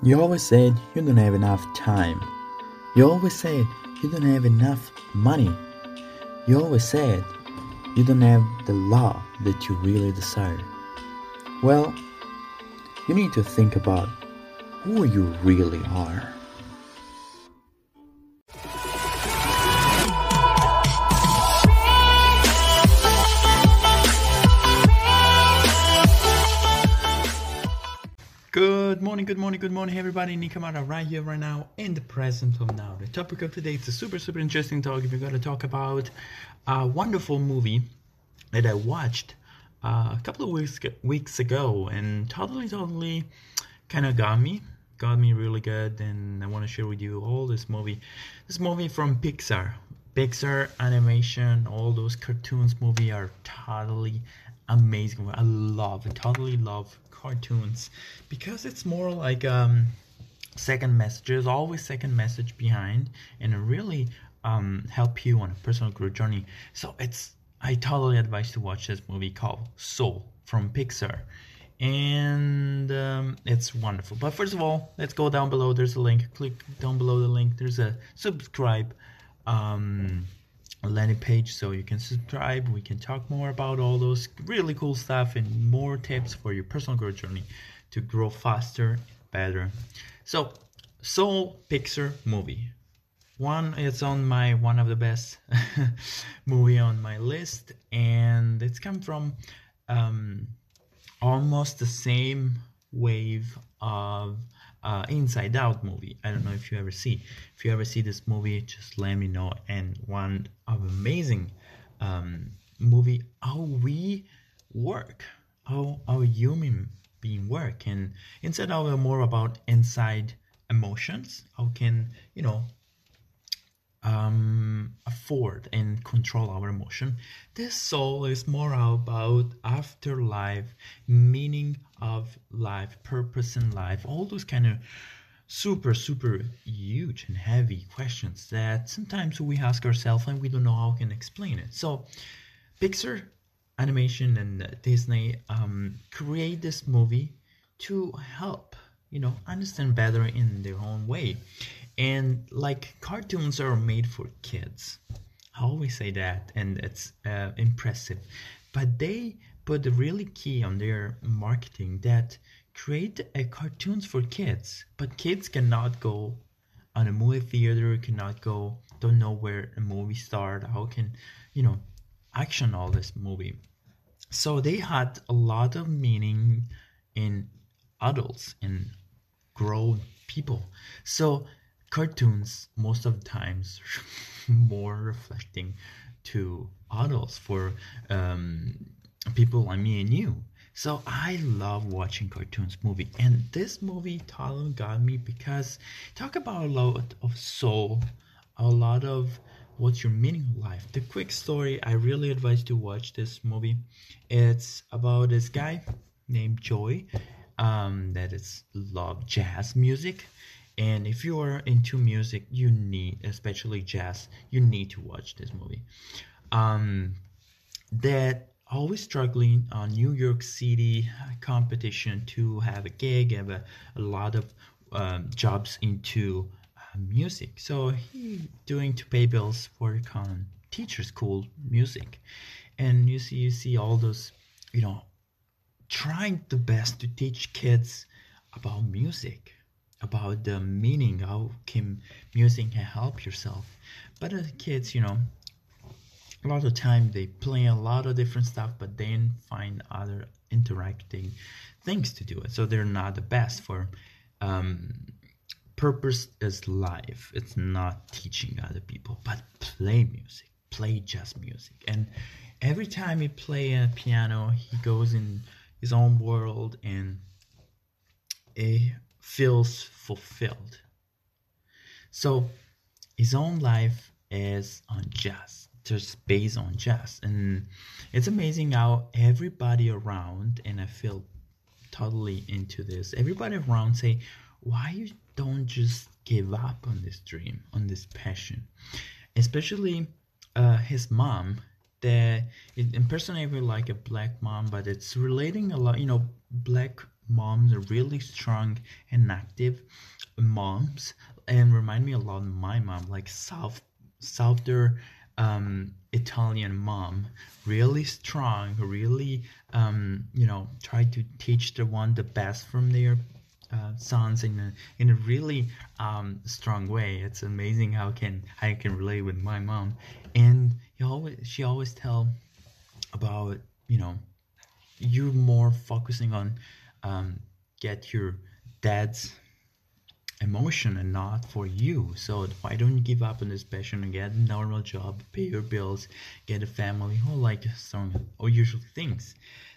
You always said you don't have enough time. You always said you don't have enough money. You always said you don't have the love that you really desire. Well, you need to think about who you really are. Good morning, good morning, good morning, everybody. Nikamara right here, right now, in the present of now. The topic of today is a super, super interesting talk. We're going to talk about a wonderful movie that I watched uh, a couple of weeks weeks ago, and totally, totally, kind of got me, got me really good. And I want to share with you all this movie. This movie from Pixar, Pixar animation, all those cartoons movie are totally amazing. I love, I totally love cartoons because it's more like um, second message. There's always second message behind, and it really um, help you on a personal growth journey. So it's I totally advise to watch this movie called Soul from Pixar, and um, it's wonderful. But first of all, let's go down below. There's a link. Click down below the link. There's a subscribe. Um, landing page so you can subscribe. We can talk more about all those really cool stuff and more tips for your personal growth journey to grow faster better. So soul pixar movie. One it's on my one of the best movie on my list and it's come from um, almost the same wave of uh, Inside Out movie. I don't know if you ever see. If you ever see this movie, just let me know. And one of amazing um, movie how we work, how our human being work, and instead of more about inside emotions, how can you know um, afford and control our emotion. This soul is more about afterlife, meaning of life, purpose in life, all those kind of super, super huge and heavy questions that sometimes we ask ourselves and we don't know how we can explain it. So, Pixar Animation and Disney um, create this movie to help you know understand better in their own way and like cartoons are made for kids. I always say that and it's uh, impressive. But they put really key on their marketing that create a cartoons for kids. But kids cannot go on a movie theater cannot go don't know where a movie start how can you know action all this movie. So they had a lot of meaning in adults in grown people. So cartoons most of the times more reflecting to adults for um, people like me and you. So i love watching cartoons movie and this movie totally got me because talk about a lot of soul a lot of what's your meaning of life. The quick story i really advise to watch this movie. It's about this guy named joy um, that is love jazz music and if you are into music you need especially jazz you need to watch this movie. Um, that always struggling on new york city competition to have a gig have a, a lot of um, jobs into uh, music. So he doing to pay bills for con teacher school music. And you see you see all those you know trying the best to teach kids about music about the meaning how can music can help yourself. But the kids you know a lot of time they play a lot of different stuff but then find other interacting things to do it. So they're not the best for um, purpose is life. It's not teaching other people but play music. Play jazz music. And every time he play a piano he goes in his own world and a feels fulfilled. So his own life is on jazz, just based on jazz. And it's amazing how everybody around, and I feel totally into this, everybody around say, why you don't just give up on this dream, on this passion? Especially uh, his mom, that it impersonated like a black mom, but it's relating a lot, you know, black moms are really strong and active moms and remind me a lot of my mom like south southern um, Italian mom, really strong, really, um, you know, try to teach the one the best from their uh, sons in a in a really um, strong way. It's amazing how can I can relate with my mom, and he always she always tell about you know you more focusing on um, get your dad's emotion and not for you. So why don't you give up on this passion and get a normal job, pay your bills, get a family, or like some or usual things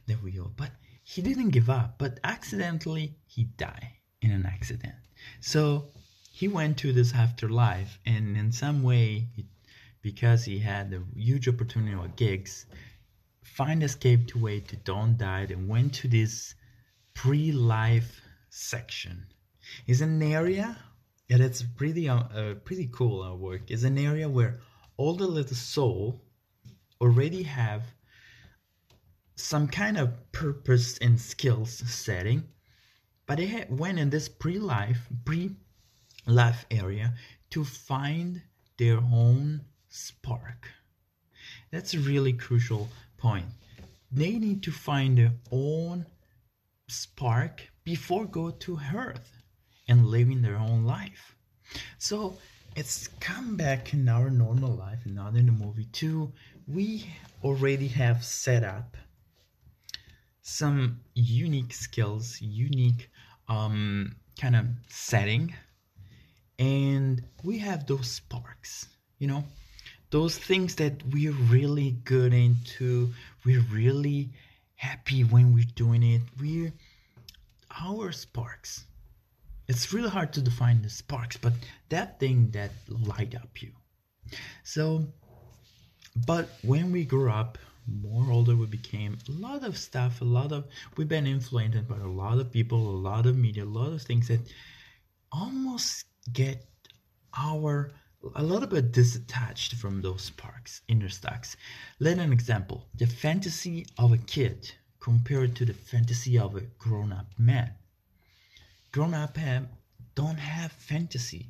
that we all. But he didn't give up, but accidentally he died in an accident. So he went to this afterlife, and in some way, because he had a huge opportunity of gigs, find escape to way to don't die and went to this pre-life section. Is an area and it's pretty uh, uh, pretty cool our work. Is an area where all the little soul already have some kind of purpose and skills setting but they had went in this pre-life pre-life area to find their own spark. That's a really crucial point. They need to find their own spark before go to earth and living their own life. So it's come back in our normal life, not in the movie too. We already have set up some unique skills, unique um, kind of setting, and we have those sparks, you know, those things that we're really good into. We're really happy when we're doing it. We're our sparks it's really hard to define the sparks but that thing that light up you so but when we grew up more older we became a lot of stuff a lot of we've been influenced by a lot of people a lot of media a lot of things that almost get our a little bit disattached from those sparks inner sparks let an example. The fantasy of a kid compared to the fantasy of a grown-up man. Grown up have, don't have fantasy.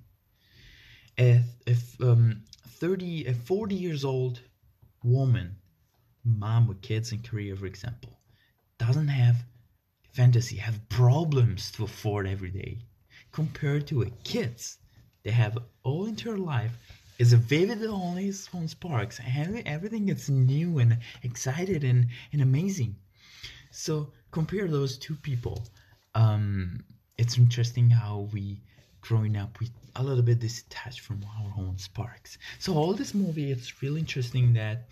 If, if um, 30, a 40 years old woman, mom with kids in Korea, for example, doesn't have fantasy, have problems to afford every day, compared to a kids, they have all entire life is a vivid only on sparks. And everything is new and excited and, and amazing. So compare those two people. Um, it's interesting how we growing up we a little bit detached from our own sparks so all this movie it's really interesting that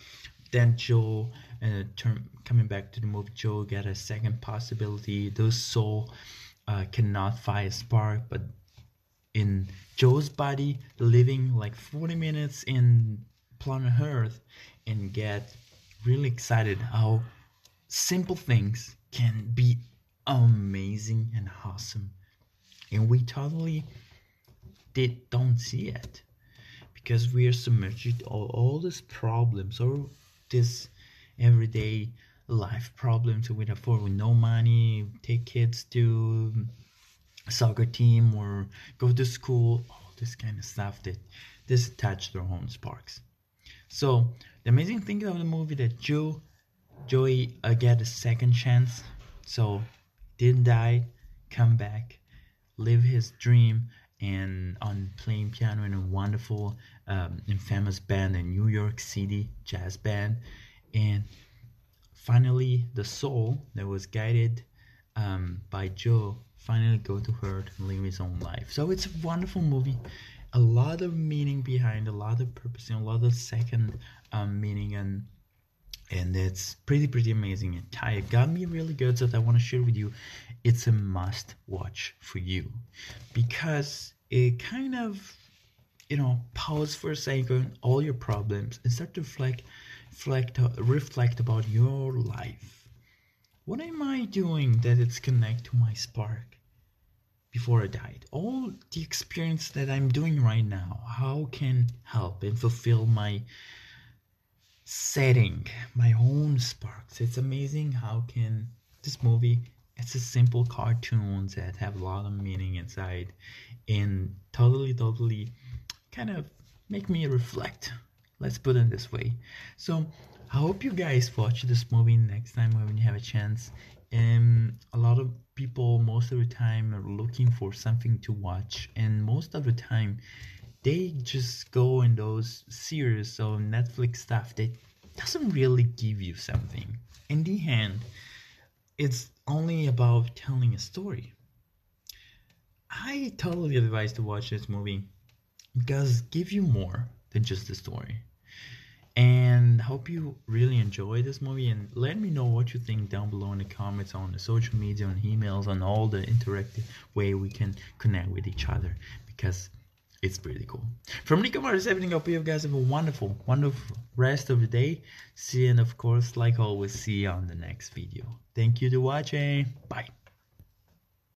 then joe uh, term, coming back to the movie joe get a second possibility those soul uh, cannot find a spark but in joe's body living like 40 minutes in planet earth and get really excited how simple things can be amazing and awesome. And we totally did don't see it because we are submerged all, all these problems or this everyday life problems with afford with no money take kids to soccer team or go to school all this kind of stuff that disattach their own sparks so the amazing thing of the movie that joe joey uh, get a second chance so didn't die come back live his dream and on playing piano in a wonderful um, and famous band in New York City jazz band. And finally the soul that was guided um, by Joe finally go to her and live his own life. So it's a wonderful movie. A lot of meaning behind a lot of purpose and a lot of second um, meaning and and it's pretty pretty amazing. It got me really good so that i want to share with you. It's a must watch for you. Because it kind of you know pause for a second all your problems and start to reflect reflect reflect about your life what am i doing that it's connect to my spark before i died? All the experience that i'm doing right now how can help and fulfill my setting my own sparks? It's amazing how can this movie it's a simple cartoons that have a lot of meaning inside and totally totally kind of make me reflect. Let's put it this way. So i hope you guys watch this movie next time when you have a chance. And a lot of people most of the time are looking for something to watch and most of the time they just go in those series or netflix stuff that doesn't really give you something. In the end it's only about telling a story. I totally advise to watch this movie because give you more than just the story and hope you really enjoy this movie. And let me know what you think down below in the comments on the social media on emails on all the interactive way we can connect with each other because it's pretty cool. From nico Mars, everything hope you guys. Have a wonderful wonderful rest of the day. See and of course like always see you on the next video. Thank you for watching. Bye